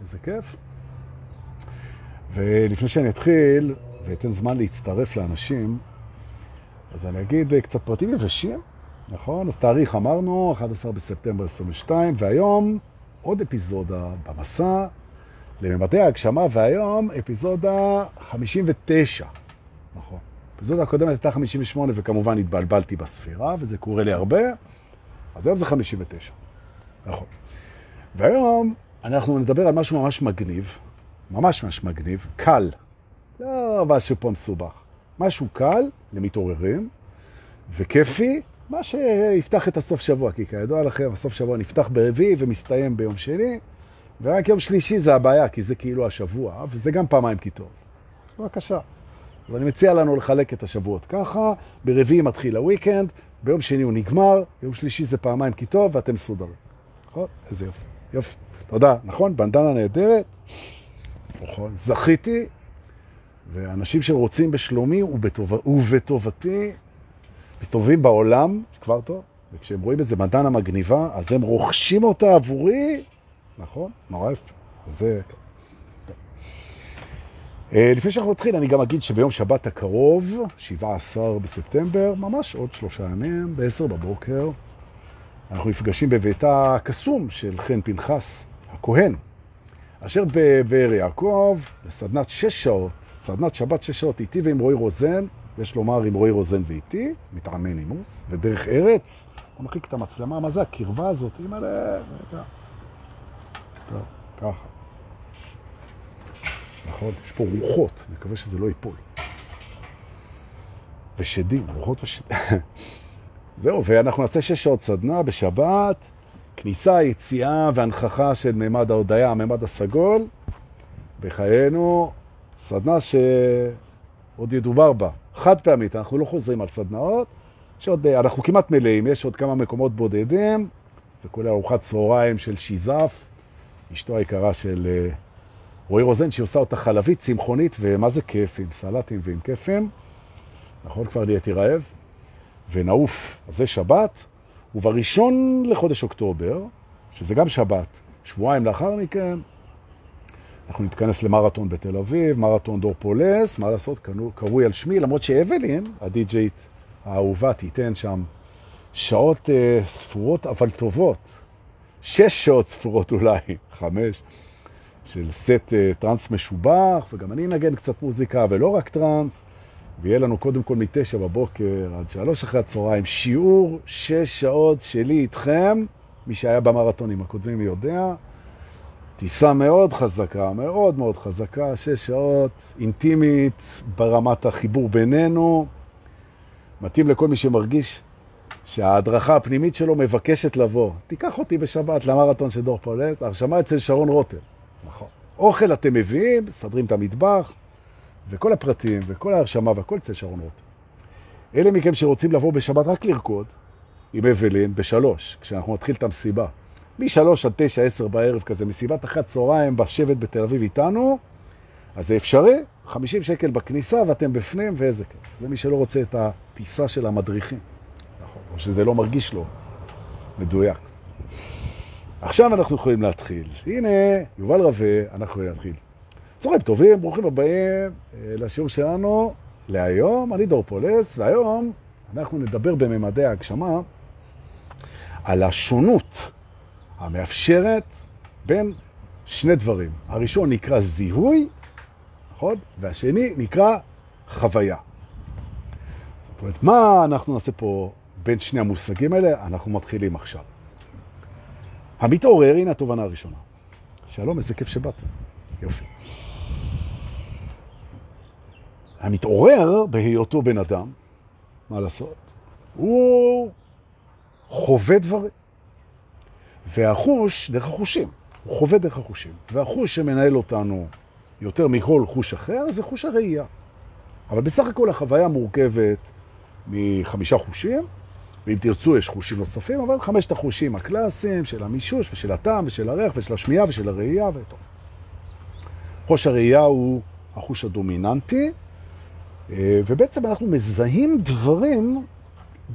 איזה כיף. ולפני שאני אתחיל, ואתן זמן להצטרף לאנשים, אז אני אגיד אה, קצת פרטים יבשים, נכון? אז תאריך אמרנו, 11 בספטמבר 22, והיום עוד אפיזודה במסע לממדי ההגשמה, והיום אפיזודה 59, נכון. אפיזודה הקודמת הייתה 58, וכמובן התבלבלתי בספירה, וזה קורה לי הרבה, אז היום זה 59, נכון. והיום אנחנו נדבר על משהו ממש מגניב, ממש ממש מגניב, קל, לא משהו פה מסובך, משהו קל למתעוררים, וכיפי, מה שיפתח את הסוף שבוע, כי כידוע לכם, הסוף שבוע נפתח ברביעי ומסתיים ביום שני, ורק יום שלישי זה הבעיה, כי זה כאילו השבוע, וזה גם פעמיים כי טוב. בבקשה. אז אני מציע לנו לחלק את השבועות ככה, ברביעי מתחיל הוויקנד, ביום שני הוא נגמר, ביום שלישי זה פעמיים כי טוב, ואתם סודרים. נכון? איזה יופי. יופי. תודה, נכון? בנדנה נהדרת. נכון. זכיתי, ואנשים שרוצים בשלומי ובטוב... ובטובתי, מסתובבים בעולם, כבר טוב, וכשהם רואים איזה בנדנה מגניבה, אז הם רוכשים אותה עבורי, נכון? נורא יפה. זה... אה, לפני שאנחנו נתחיל, אני גם אגיד שביום שבת הקרוב, 17 בספטמבר, ממש עוד שלושה ימים, ב-10 בבוקר, אנחנו נפגשים בביתה הקסום של חן פנחס, הכהן, אשר בבאר יעקב, לסדנת שש שעות, סדנת שבת שש שעות איתי ועם רועי רוזן, יש לומר עם רועי רוזן ואיתי, מתאמן נימוס, ודרך ארץ, הוא מחיק את המצלמה, מה זה הקרבה הזאת? אימא ל... טוב, ככה. נכון? יש פה רוחות, נקווה שזה לא ייפול. ושדים, רוחות ושדים. זהו, ואנחנו נעשה שש שעות סדנה בשבת, כניסה, יציאה והנכחה של מימד ההודעה, מימד הסגול, בחיינו, סדנה שעוד ידובר בה, חד פעמית, אנחנו לא חוזרים על סדנאות, שעוד, אנחנו כמעט מלאים, יש עוד כמה מקומות בודדים, זה כולל ארוחת צהריים של שיזף, אשתו היקרה של אה, רועי רוזן, שהיא עושה אותה חלבית, צמחונית, ומה זה כיף, עם סלטים ועם כיפים. נכון, כבר נהייתי רעב. ונעוף. אז זה שבת, ובראשון לחודש אוקטובר, שזה גם שבת, שבועיים לאחר מכן, אנחנו נתכנס למרתון בתל אביב, מרתון דור פולס, מה לעשות, קרוי על שמי, למרות שאבלין, הדי-ג'יית האהובה, תיתן שם שעות uh, ספורות אבל טובות, שש שעות ספורות אולי, חמש, של סט uh, טרנס משובח, וגם אני נגן קצת מוזיקה ולא רק טרנס, ויהיה לנו קודם כל מתשע בבוקר עד שלוש אחרי הצהריים שיעור שש שעות שלי איתכם, מי שהיה במרתונים הקודמים יודע, טיסה מאוד חזקה, מאוד מאוד חזקה, שש שעות, אינטימית ברמת החיבור בינינו, מתאים לכל מי שמרגיש שההדרכה הפנימית שלו מבקשת לבוא. תיקח אותי בשבת למרתון של דור פולס, הרשמה אצל שרון רוטר. נכון. אוכל אתם מביאים, סדרים את המטבח, וכל הפרטים, וכל ההרשמה, והכל אצל שרון רוטר. אלה מכם שרוצים לבוא בשבת רק לרקוד, עם אבלין, בשלוש, כשאנחנו נתחיל את המסיבה. משלוש עד תשע, עשר בערב כזה, מסיבת אחת צהריים בשבט בתל אביב איתנו, אז זה אפשרי, 50 שקל בכניסה ואתם בפנים, ואיזה כיף. זה מי שלא רוצה את הטיסה של המדריכים. נכון. או שזה לא מרגיש לו מדויק. עכשיו אנחנו יכולים להתחיל. הנה, יובל רווה, אנחנו יכולים להתחיל. צהריים טובים, ברוכים הבאים אה, לשיעור שלנו להיום. אני דור פולס, והיום אנחנו נדבר בממדי ההגשמה על השונות המאפשרת בין שני דברים. הראשון נקרא זיהוי, נכון? והשני נקרא חוויה. זאת אומרת, מה אנחנו נעשה פה בין שני המושגים האלה? אנחנו מתחילים עכשיו. המתעורר, הנה התובנה הראשונה. שלום, איזה כיף שבאת. יופי. המתעורר בהיותו בן אדם, מה לעשות? הוא חווה דברים. והחוש, דרך החושים, הוא חווה דרך החושים. והחוש שמנהל אותנו יותר מכל חוש אחר זה חוש הראייה. אבל בסך הכל החוויה מורכבת מחמישה חושים, ואם תרצו יש חושים נוספים, אבל חמשת החושים הקלאסיים של המישוש ושל הטעם ושל הריח ושל השמיעה ושל הראייה וטוב. חוש הראייה הוא החוש הדומיננטי, ובעצם אנחנו מזהים דברים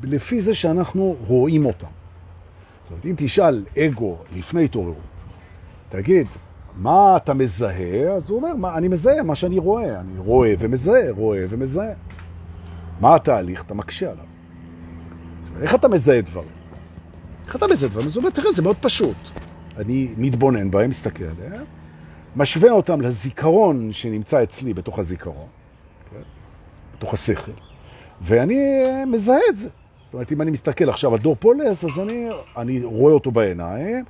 לפי זה שאנחנו רואים אותם. זאת אומרת, אם תשאל אגו לפני התעוררות, תגיד, מה אתה מזהה? אז הוא אומר, מה, אני מזהה מה שאני רואה. אני רואה ומזהה, רואה ומזהה. מה התהליך? אתה מקשה עליו. איך אתה מזהה דברים? איך אתה מזהה דברים? אז הוא אומר, תראה, זה מאוד פשוט. אני מתבונן בהם, מסתכל עליהם, משווה אותם לזיכרון שנמצא אצלי בתוך הזיכרון? בתוך השכל, ואני מזהה את זה. זאת אומרת, אם אני מסתכל עכשיו על דור פולס, אז אני, אני רואה אותו בעיניים,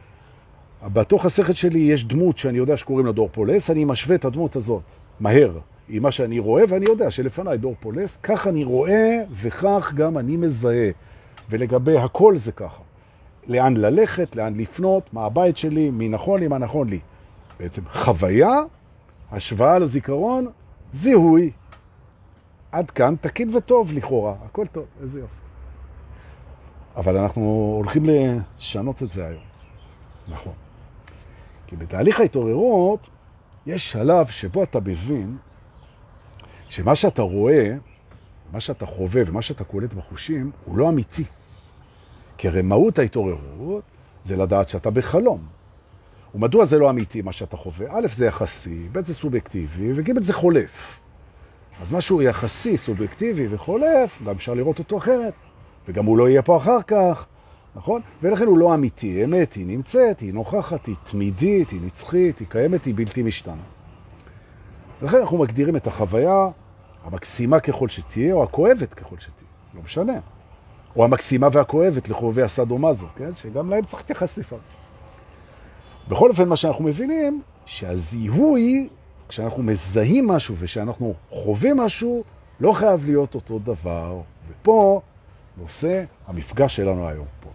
בתוך השכל שלי יש דמות שאני יודע שקוראים לה דור פולס, אני משווה את הדמות הזאת מהר עם מה שאני רואה, ואני יודע שלפניי דור פולס, כך אני רואה וכך גם אני מזהה. ולגבי הכל זה ככה. לאן ללכת, לאן לפנות, מה הבית שלי, מי נכון לי, מה נכון לי. בעצם חוויה, השוואה לזיכרון, זיהוי. עד כאן תקין וטוב לכאורה, הכל טוב, איזה יופי. אבל אנחנו הולכים לשנות את זה היום. נכון. כי בתהליך ההתעוררות יש שלב שבו אתה מבין שמה שאתה רואה, מה שאתה חווה ומה שאתה קולט בחושים הוא לא אמיתי. כי הרי מהות ההתעוררות זה לדעת שאתה בחלום. ומדוע זה לא אמיתי מה שאתה חווה? א', זה יחסי, ב', זה סובייקטיבי, וג', זה חולף. אז משהו יחסי, סובייקטיבי וחולף, גם אפשר לראות אותו אחרת, וגם הוא לא יהיה פה אחר כך, נכון? ולכן הוא לא אמיתי, אמת, היא נמצאת, היא נוכחת, היא תמידית, היא נצחית, היא קיימת, היא בלתי משתנה. ולכן אנחנו מגדירים את החוויה המקסימה ככל שתהיה, או הכואבת ככל שתהיה, לא משנה. או המקסימה והכואבת לחובבי הסדומזו, כן? שגם להם צריך להתייחס לפעמים. בכל אופן, מה שאנחנו מבינים, שהזיהוי, כשאנחנו מזהים משהו ושאנחנו חווים משהו, לא חייב להיות אותו דבר. ופה נושא המפגש שלנו היום פה.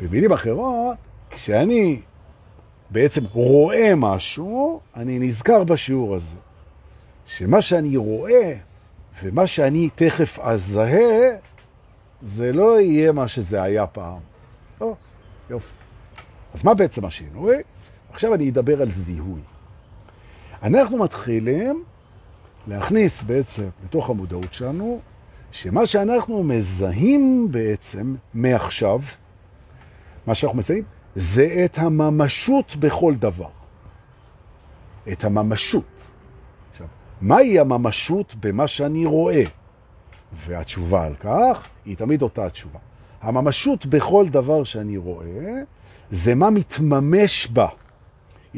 במילים אחרות, כשאני בעצם רואה משהו, אני נזכר בשיעור הזה, שמה שאני רואה ומה שאני תכף אזהה, זה לא יהיה מה שזה היה פעם. לא, יופי. אז מה בעצם השינוי? עכשיו אני אדבר על זיהוי. אנחנו מתחילים להכניס בעצם לתוך המודעות שלנו, שמה שאנחנו מזהים בעצם מעכשיו, מה שאנחנו מזהים, זה את הממשות בכל דבר. את הממשות. עכשיו, מהי הממשות במה שאני רואה? והתשובה על כך היא תמיד אותה התשובה. הממשות בכל דבר שאני רואה, זה מה מתממש בה,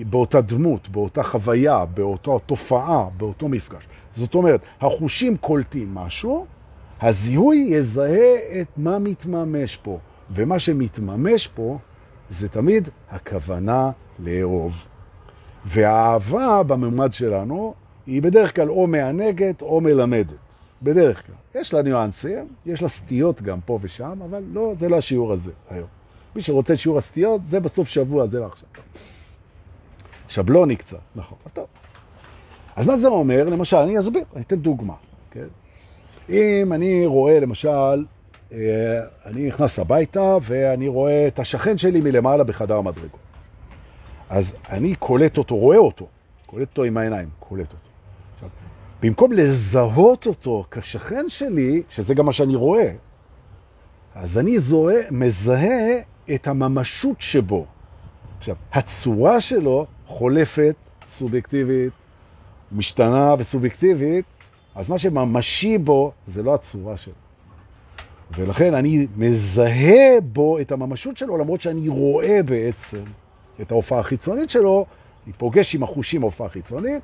באותה דמות, באותה חוויה, באותה תופעה, באותו מפגש. זאת אומרת, החושים קולטים משהו, הזיהוי יזהה את מה מתממש פה, ומה שמתממש פה זה תמיד הכוונה לאהוב. והאהבה בממד שלנו היא בדרך כלל או מענגת או מלמדת. בדרך כלל. יש לה ניואנסים, יש לה סטיות גם פה ושם, אבל לא, זה לא השיעור הזה היום. מי שרוצה את שיעור הסטיות, זה בסוף שבוע, זה לא עכשיו. שבלוני קצת, נכון. טוב. אז מה זה אומר? למשל, אני אסביר, אני אתן דוגמה. כן? אם אני רואה, למשל, אה, אני נכנס הביתה ואני רואה את השכן שלי מלמעלה בחדר המדרגות. אז אני קולט אותו, רואה אותו, קולט אותו עם העיניים, קולט אותו. עכשיו, במקום לזהות אותו כשכן שלי, שזה גם מה שאני רואה, אז אני זוהה, מזהה את הממשות שבו. עכשיו, הצורה שלו חולפת, סובייקטיבית, משתנה וסובייקטיבית, אז מה שממשי בו זה לא הצורה שלו. ולכן אני מזהה בו את הממשות שלו, למרות שאני רואה בעצם את ההופעה החיצונית שלו, אני פוגש עם החושים ההופעה החיצונית,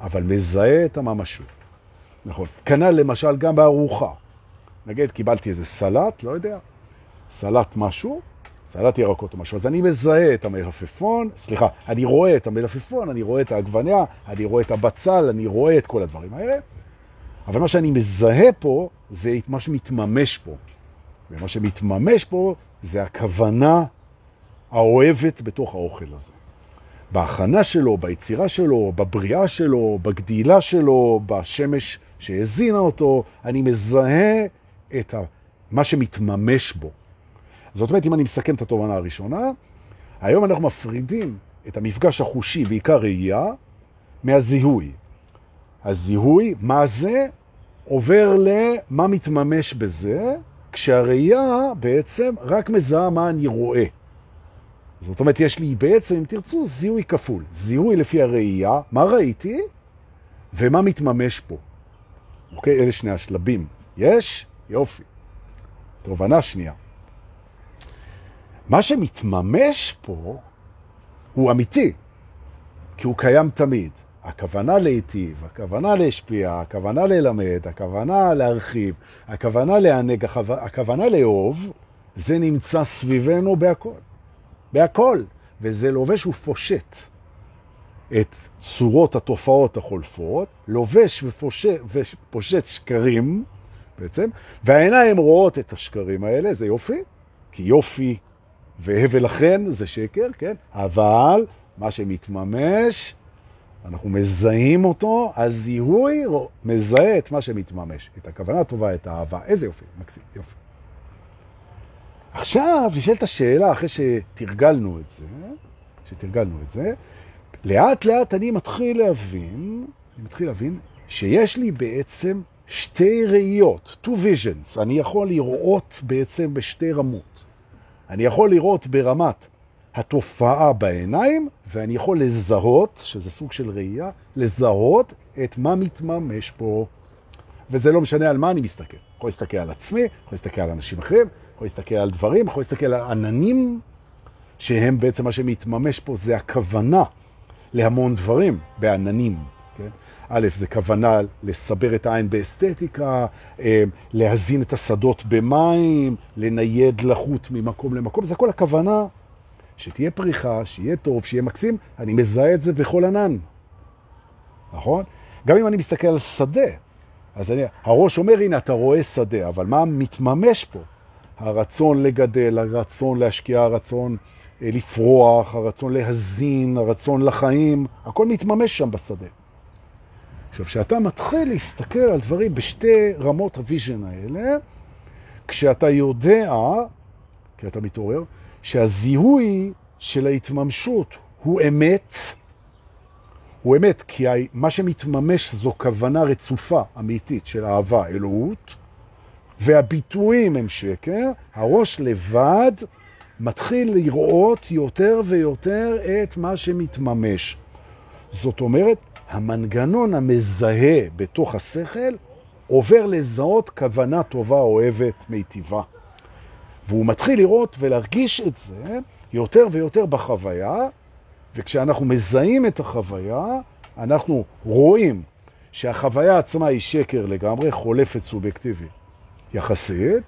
אבל מזהה את הממשות. נכון. כנ"ל למשל גם בארוחה. נגיד, קיבלתי איזה סלט, לא יודע, סלט משהו, סלט ירקות או משהו, אז אני מזהה את המלפפון, סליחה, אני רואה את המלפפון, אני רואה את העגבניה, אני רואה את הבצל, אני רואה את כל הדברים האלה, אבל מה שאני מזהה פה זה מה שמתממש פה. ומה שמתממש פה זה הכוונה האוהבת בתוך האוכל הזה. בהכנה שלו, ביצירה שלו, בבריאה שלו, בגדילה שלו, בשמש שהזינה אותו, אני מזהה את מה שמתממש בו. זאת אומרת, אם אני מסכם את התובנה הראשונה, היום אנחנו מפרידים את המפגש החושי, בעיקר ראייה, מהזיהוי. הזיהוי, מה זה, עובר למה מתממש בזה, כשהראייה בעצם רק מזהה מה אני רואה. זאת אומרת, יש לי בעצם, אם תרצו, זיהוי כפול. זיהוי לפי הראייה, מה ראיתי ומה מתממש פה. אוקיי? אלה שני השלבים. יש? יופי. תובנה שנייה. מה שמתממש פה הוא אמיתי, כי הוא קיים תמיד. הכוונה להיטיב, הכוונה להשפיע, הכוונה ללמד, הכוונה להרחיב, הכוונה לענג, הכוונה לאהוב, זה נמצא סביבנו בהכל. בהכל. וזה לובש ופושט את צורות התופעות החולפות, לובש ופושט, ופושט שקרים בעצם, והעיניים רואות את השקרים האלה, זה יופי, כי יופי והבל לכן זה שקר, כן? אבל מה שמתממש, אנחנו מזהים אותו, הזיהוי מזהה את מה שמתממש, את הכוונה הטובה, את האהבה. איזה יופי, מקסים, יופי. עכשיו נשאלת השאלה, אחרי שתרגלנו את זה, שתרגלנו את זה, לאט לאט אני מתחיל להבין, אני מתחיל להבין שיש לי בעצם שתי ראיות, two visions. אני יכול לראות בעצם בשתי רמות. אני יכול לראות ברמת התופעה בעיניים, ואני יכול לזהות, שזה סוג של ראייה, לזהות את מה מתממש פה. וזה לא משנה על מה אני מסתכל. יכול להסתכל על עצמי, יכול להסתכל על אנשים אחרים, יכול להסתכל על דברים, יכול להסתכל על עננים, שהם בעצם מה שמתממש פה זה הכוונה להמון דברים בעננים. א', זה כוונה לסבר את העין באסתטיקה, אה, להזין את השדות במים, לנייד לחוט ממקום למקום, זה כל הכוונה שתהיה פריחה, שיהיה טוב, שיהיה מקסים, אני מזהה את זה בכל ענן, נכון? גם אם אני מסתכל על שדה, אז אני, הראש אומר, הנה, אתה רואה שדה, אבל מה מתממש פה? הרצון לגדל, הרצון להשקיע, הרצון אה, לפרוח, הרצון להזין, הרצון לחיים, הכל מתממש שם בשדה. עכשיו, כשאתה מתחיל להסתכל על דברים בשתי רמות ה vision האלה, כשאתה יודע, כי אתה מתעורר, שהזיהוי של ההתממשות הוא אמת, הוא אמת, כי מה שמתממש זו כוונה רצופה, אמיתית, של אהבה, אלוהות, והביטויים הם שקר, הראש לבד מתחיל לראות יותר ויותר את מה שמתממש. זאת אומרת, המנגנון המזהה בתוך השכל עובר לזהות כוונה טובה, אוהבת, מיטיבה. והוא מתחיל לראות ולהרגיש את זה יותר ויותר בחוויה, וכשאנחנו מזהים את החוויה, אנחנו רואים שהחוויה עצמה היא שקר לגמרי, חולפת סובייקטיבי יחסית,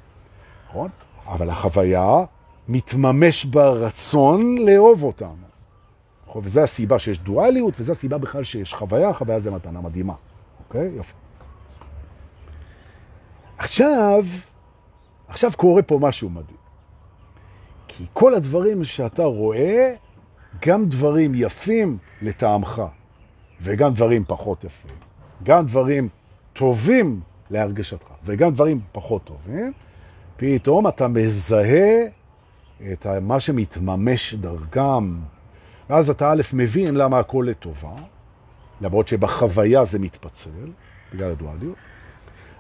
נכון? אבל החוויה מתממש ברצון לאהוב אותם. וזו הסיבה שיש דואליות, וזו הסיבה בכלל שיש חוויה, חוויה זה מתנה מדהימה. אוקיי? יופי. עכשיו, עכשיו קורה פה משהו מדהים. כי כל הדברים שאתה רואה, גם דברים יפים לטעמך, וגם דברים פחות יפים, גם דברים טובים להרגשתך, וגם דברים פחות טובים, פתאום אתה מזהה את מה שמתממש דרכם. ואז אתה א' מבין למה הכל לטובה, למרות שבחוויה זה מתפצל, בגלל הדואליות,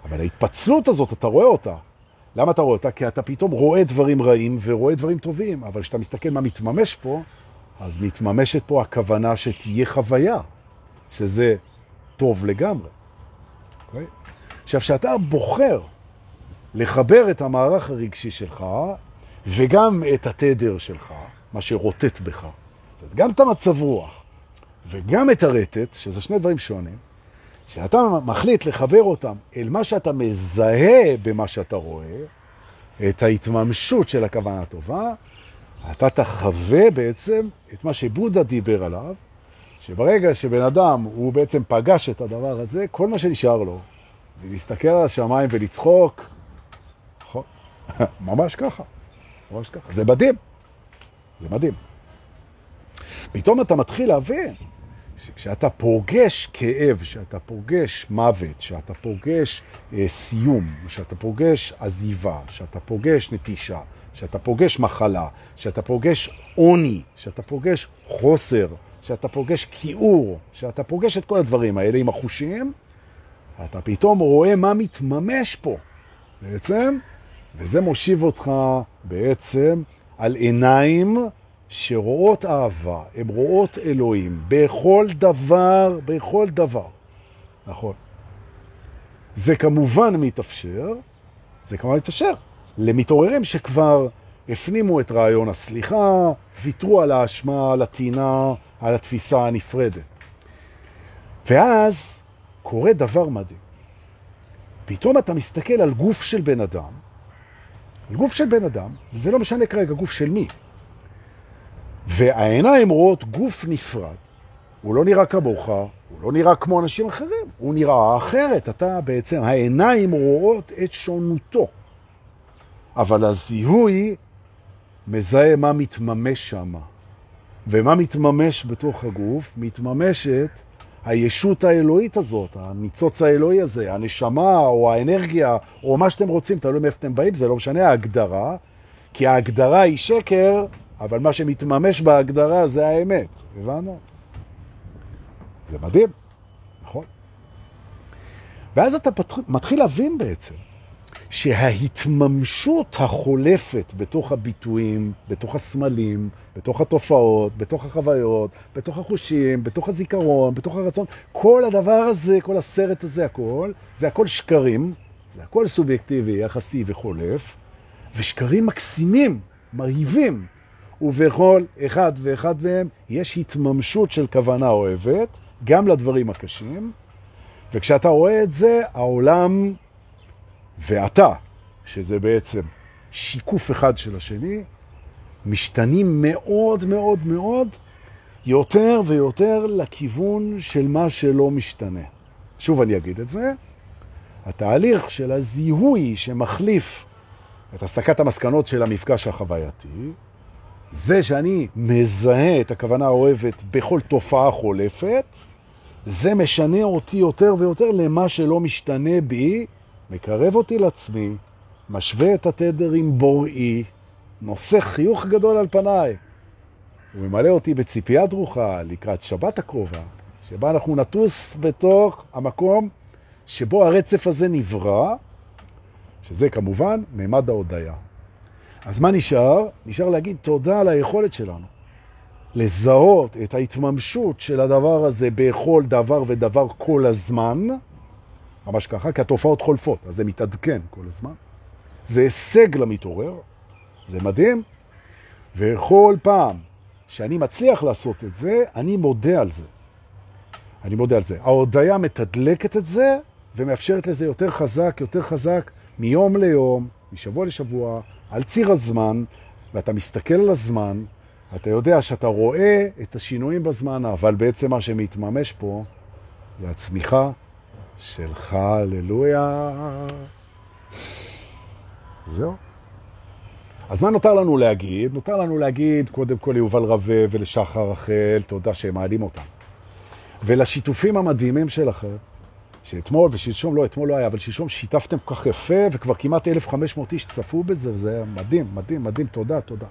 אבל ההתפצלות הזאת, אתה רואה אותה. למה אתה רואה אותה? כי אתה פתאום רואה דברים רעים ורואה דברים טובים, אבל כשאתה מסתכל מה מתממש פה, אז מתממשת פה הכוונה שתהיה חוויה, שזה טוב לגמרי. Okay? אוקיי? עכשיו, כשאתה בוחר לחבר את המערך הרגשי שלך, וגם את התדר שלך, מה שרוטט בך, גם את המצב רוח וגם את הרטט, שזה שני דברים שונים, שאתה מחליט לחבר אותם אל מה שאתה מזהה במה שאתה רואה, את ההתממשות של הכוונה הטובה, אתה תחווה בעצם את מה שבודה דיבר עליו, שברגע שבן אדם הוא בעצם פגש את הדבר הזה, כל מה שנשאר לו זה להסתכל על השמיים ולצחוק. ממש ככה. ממש ככה. זה מדהים. זה מדהים. פתאום אתה מתחיל להבין שכשאתה פוגש כאב, שאתה פוגש מוות, שאתה פוגש אה, סיום, שאתה פוגש עזיבה, שאתה פוגש נטישה, שאתה פוגש מחלה, שאתה פוגש עוני, שאתה פוגש חוסר, שאתה פוגש כיעור, שאתה פוגש את כל הדברים האלה עם החושים, אתה פתאום רואה מה מתממש פה בעצם, וזה מושיב אותך בעצם על עיניים שרואות אהבה, הן רואות אלוהים בכל דבר, בכל דבר. נכון. זה כמובן מתאפשר, זה כמובן מתאפשר למתעוררים שכבר הפנימו את רעיון הסליחה, ויתרו על האשמה, על הטינה, על התפיסה הנפרדת. ואז קורה דבר מדהים. פתאום אתה מסתכל על גוף של בן אדם, על גוף של בן אדם, זה לא משנה כרגע גוף של מי. והעיניים רואות גוף נפרד, הוא לא נראה כמוך, הוא לא נראה כמו אנשים אחרים, הוא נראה אחרת. אתה בעצם, העיניים רואות את שונותו. אבל הזיהוי מזהה מה מתממש שם. ומה מתממש בתוך הגוף? מתממשת הישות האלוהית הזאת, הניצוץ האלוהי הזה, הנשמה או האנרגיה או מה שאתם רוצים, תלוי מאיפה אתם באים, זה לא משנה ההגדרה, כי ההגדרה היא שקר, אבל מה שמתממש בהגדרה זה האמת. הבנו? זה מדהים, נכון? ואז אתה מתחיל להבין בעצם שההתממשות החולפת בתוך הביטויים, בתוך הסמלים, בתוך התופעות, בתוך החוויות, בתוך החושים, בתוך הזיכרון, בתוך הרצון, כל הדבר הזה, כל הסרט הזה, הכל, זה הכל שקרים, זה הכל סובייקטיבי, יחסי וחולף, ושקרים מקסימים, מרהיבים, ובכל אחד ואחד מהם יש התממשות של כוונה אוהבת, גם לדברים הקשים, וכשאתה רואה את זה, העולם ואתה, שזה בעצם שיקוף אחד של השני, משתנים מאוד מאוד מאוד יותר ויותר לכיוון של מה שלא משתנה. שוב אני אגיד את זה, התהליך של הזיהוי שמחליף את הסקת המסקנות של המפגש החווייתי, זה שאני מזהה את הכוונה האוהבת בכל תופעה חולפת, זה משנה אותי יותר ויותר למה שלא משתנה בי, מקרב אותי לעצמי, משווה את התדר עם בוראי, נושא חיוך גדול על פניי. הוא ממלא אותי בציפייה דרוכה לקראת שבת הקרובה, שבה אנחנו נטוס בתוך המקום שבו הרצף הזה נברא, שזה כמובן מימד ההודעה. אז מה נשאר? נשאר להגיד תודה על היכולת שלנו לזהות את ההתממשות של הדבר הזה בכל דבר ודבר כל הזמן, ממש ככה, כי התופעות חולפות, אז זה מתעדכן כל הזמן. זה הישג למתעורר, זה מדהים, וכל פעם שאני מצליח לעשות את זה, אני מודה על זה. אני מודה על זה. ההודעה מתדלקת את זה, ומאפשרת לזה יותר חזק, יותר חזק, מיום ליום, משבוע לשבוע, על ציר הזמן, ואתה מסתכל על הזמן, אתה יודע שאתה רואה את השינויים בזמן, אבל בעצם מה שמתממש פה זה הצמיחה שלך, הללויה. זהו. אז מה נותר לנו להגיד? נותר לנו להגיד קודם כל ליובל רווה ולשחר רחל, תודה שהם מעלים אותם. ולשיתופים המדהימים שלכם, שאתמול ושלשום, לא, אתמול לא היה, אבל שלשום שיתפתם כל כך יפה, וכבר כמעט 1,500 איש צפו בזה, וזה מדהים, מדהים, מדהים, תודה, תודה.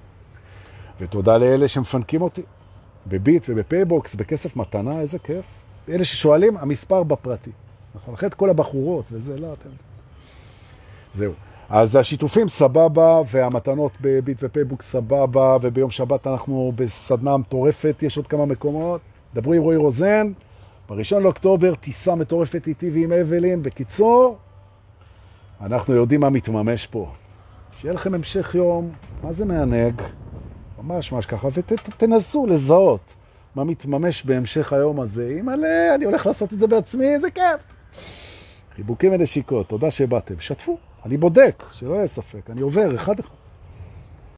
ותודה לאלה שמפנקים אותי, בביט ובפייבוקס, בכסף מתנה, איזה כיף. אלה ששואלים, המספר בפרטי. נכון, אחרי את כל הבחורות וזה, לא, אתם... זהו. אז השיתופים סבבה, והמתנות בביט ופייבוקס סבבה, וביום שבת אנחנו בסדנה מטורפת, יש עוד כמה מקומות. דברו עם רועי רוזן, בראשון לאוקטובר טיסה מטורפת איתי ועם אבלין. בקיצור, אנחנו יודעים מה מתממש פה. שיהיה לכם המשך יום, מה זה מענג? ממש ממש ככה, ותנסו ות, לזהות מה מתממש בהמשך היום הזה. אם עלה, אני הולך לעשות את זה בעצמי, זה כיף. חיבוקים ונשיקות, תודה שבאתם. שתפו, אני בודק, שלא יהיה ספק, אני עובר אחד אחד.